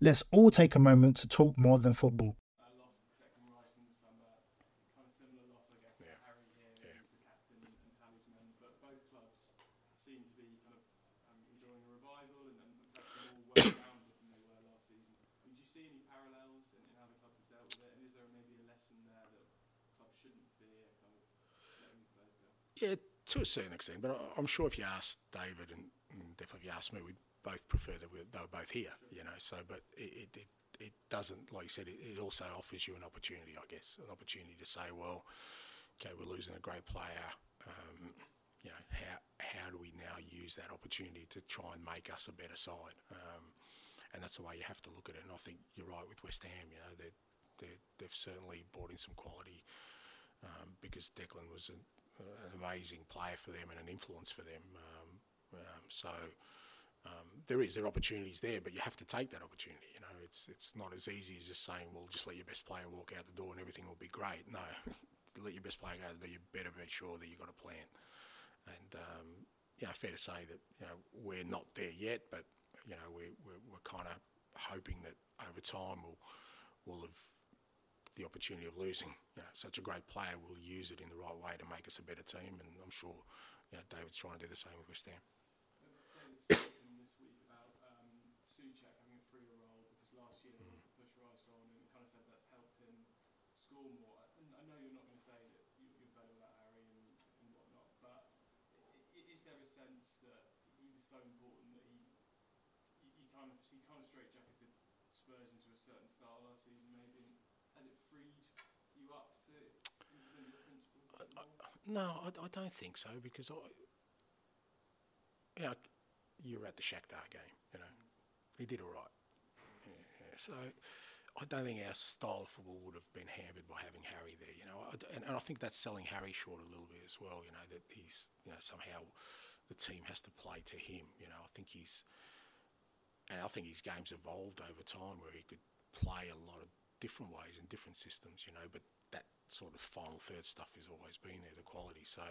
Let's all take a moment to talk more than football. Yeah, to a certain extent, but I'm sure if you ask David and, definitely if you ask me, we'd both prefer that we, they were both here, you know. So, but it, it, it, doesn't, like you said, it, it also offers you an opportunity, I guess, an opportunity to say, well, okay, we're losing a great player. Um, you know, how how do we now use that opportunity to try and make us a better side? Um, and that's the way you have to look at it. And I think you're right with West Ham. You know, they they they've certainly brought in some quality um, because Declan was an, an amazing player for them and an influence for them. Um, um, so um, there is there are opportunities there, but you have to take that opportunity. You know, it's it's not as easy as just saying, well, just let your best player walk out the door and everything will be great. No, let your best player go out the door. You better be sure that you've got a plan. And um, you know, fair to say that you know we're not there yet, but you know we we're, we're kind of hoping that over time we'll we'll have the opportunity of losing you know, such a great player. We'll use it in the right way to make us a better team, and I'm sure you know, David's trying to do the same with West Ham. this week about um, Soucek having a freer role because last year he had to push Rice on and kind of said that's helped him And I know you're not going to say that you, you're better without Harry and, and whatnot, but is there a sense that he was so important that he he, kind of he kind of straight jacketed Spurs into a certain style last season maybe? Has it freed you up to your principles? a bit? Uh, uh, no, I, I don't think so because I, you know, you were at the Shakhtar game. You know, mm. he did all right. Yeah, yeah. So I don't think our style of football would have been hampered by having Harry there. You know, and, and I think that's selling Harry short a little bit as well. You know that he's you know somehow the team has to play to him. You know, I think he's and I think his game's evolved over time where he could play a lot of different ways and different systems, you know, but that sort of final third stuff has always been there, the quality. So,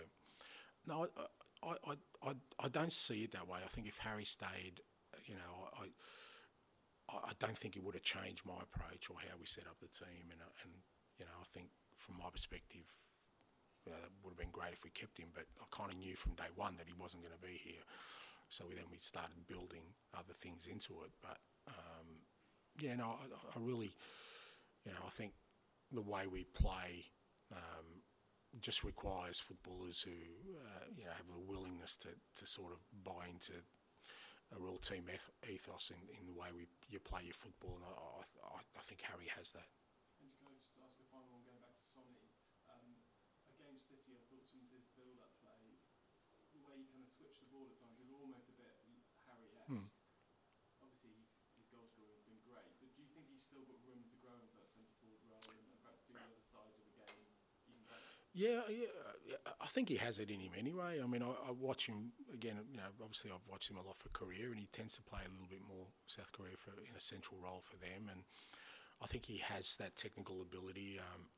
no, I, I, I, I, I don't see it that way. I think if Harry stayed, you know, I, I, don't think it would have changed my approach or how we set up the team. And, uh, and you know, I think from my perspective, uh, it would have been great if we kept him, but I kind of knew from day one that he wasn't going to be here. So we, then we started building other things into it. But um, yeah, no, I, I really, you know, I think the way we play um, just requires footballers who, uh, you know, have a willingness to, to sort of buy into a real team ethos in, in the way we you play your football. And I, I, I think Harry has that. And can I just ask a final one going back to Sonny? Um, against City, I thought some of his build-up play, the way he kind of switched the ball at times, was almost a bit Harry-esque. Obviously, his, his goal scoring has been great, but do you think he's still got room to grow into that centre forward role and perhaps do the other sides of the game even better? Yeah, yeah, yeah, I think he has it in him anyway. I mean, I, I watch him again. You know, obviously I've watched him a lot for Korea, and he tends to play a little bit more South Korea for in a central role for them. And I think he has that technical ability, um,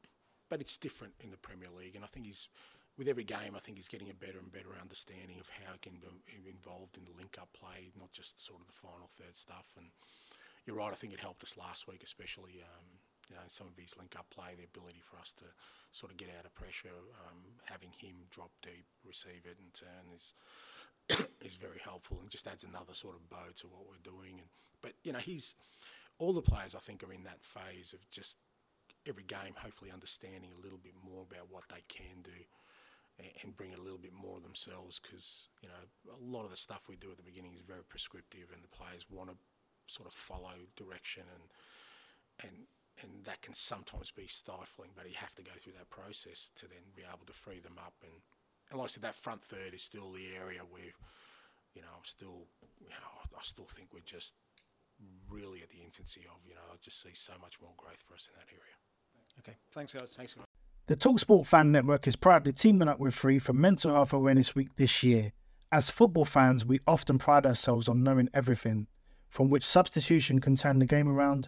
but it's different in the Premier League. And I think he's with every game. I think he's getting a better and better understanding of how he can be involved in the link-up play, not just sort of the final third stuff. And you're right. I think it helped us last week, especially um, you know, some of his link-up play, the ability for us to sort of get out of pressure, um, having him drop deep, receive it, and turn is is very helpful, and just adds another sort of bow to what we're doing. And but you know, he's all the players I think are in that phase of just every game, hopefully understanding a little bit more about what they can do and bring a little bit more of themselves because you know a lot of the stuff we do at the beginning is very prescriptive and the players want to sort of follow direction and and and that can sometimes be stifling but you have to go through that process to then be able to free them up and and like I said that front third is still the area where you know I'm still you know I still think we're just really at the infancy of you know I just see so much more growth for us in that area. Okay, thanks guys. Thanks guys. The Talksport Fan Network is proudly teaming up with Free for Mental Health Awareness Week this year. As football fans, we often pride ourselves on knowing everything, from which substitution can turn the game around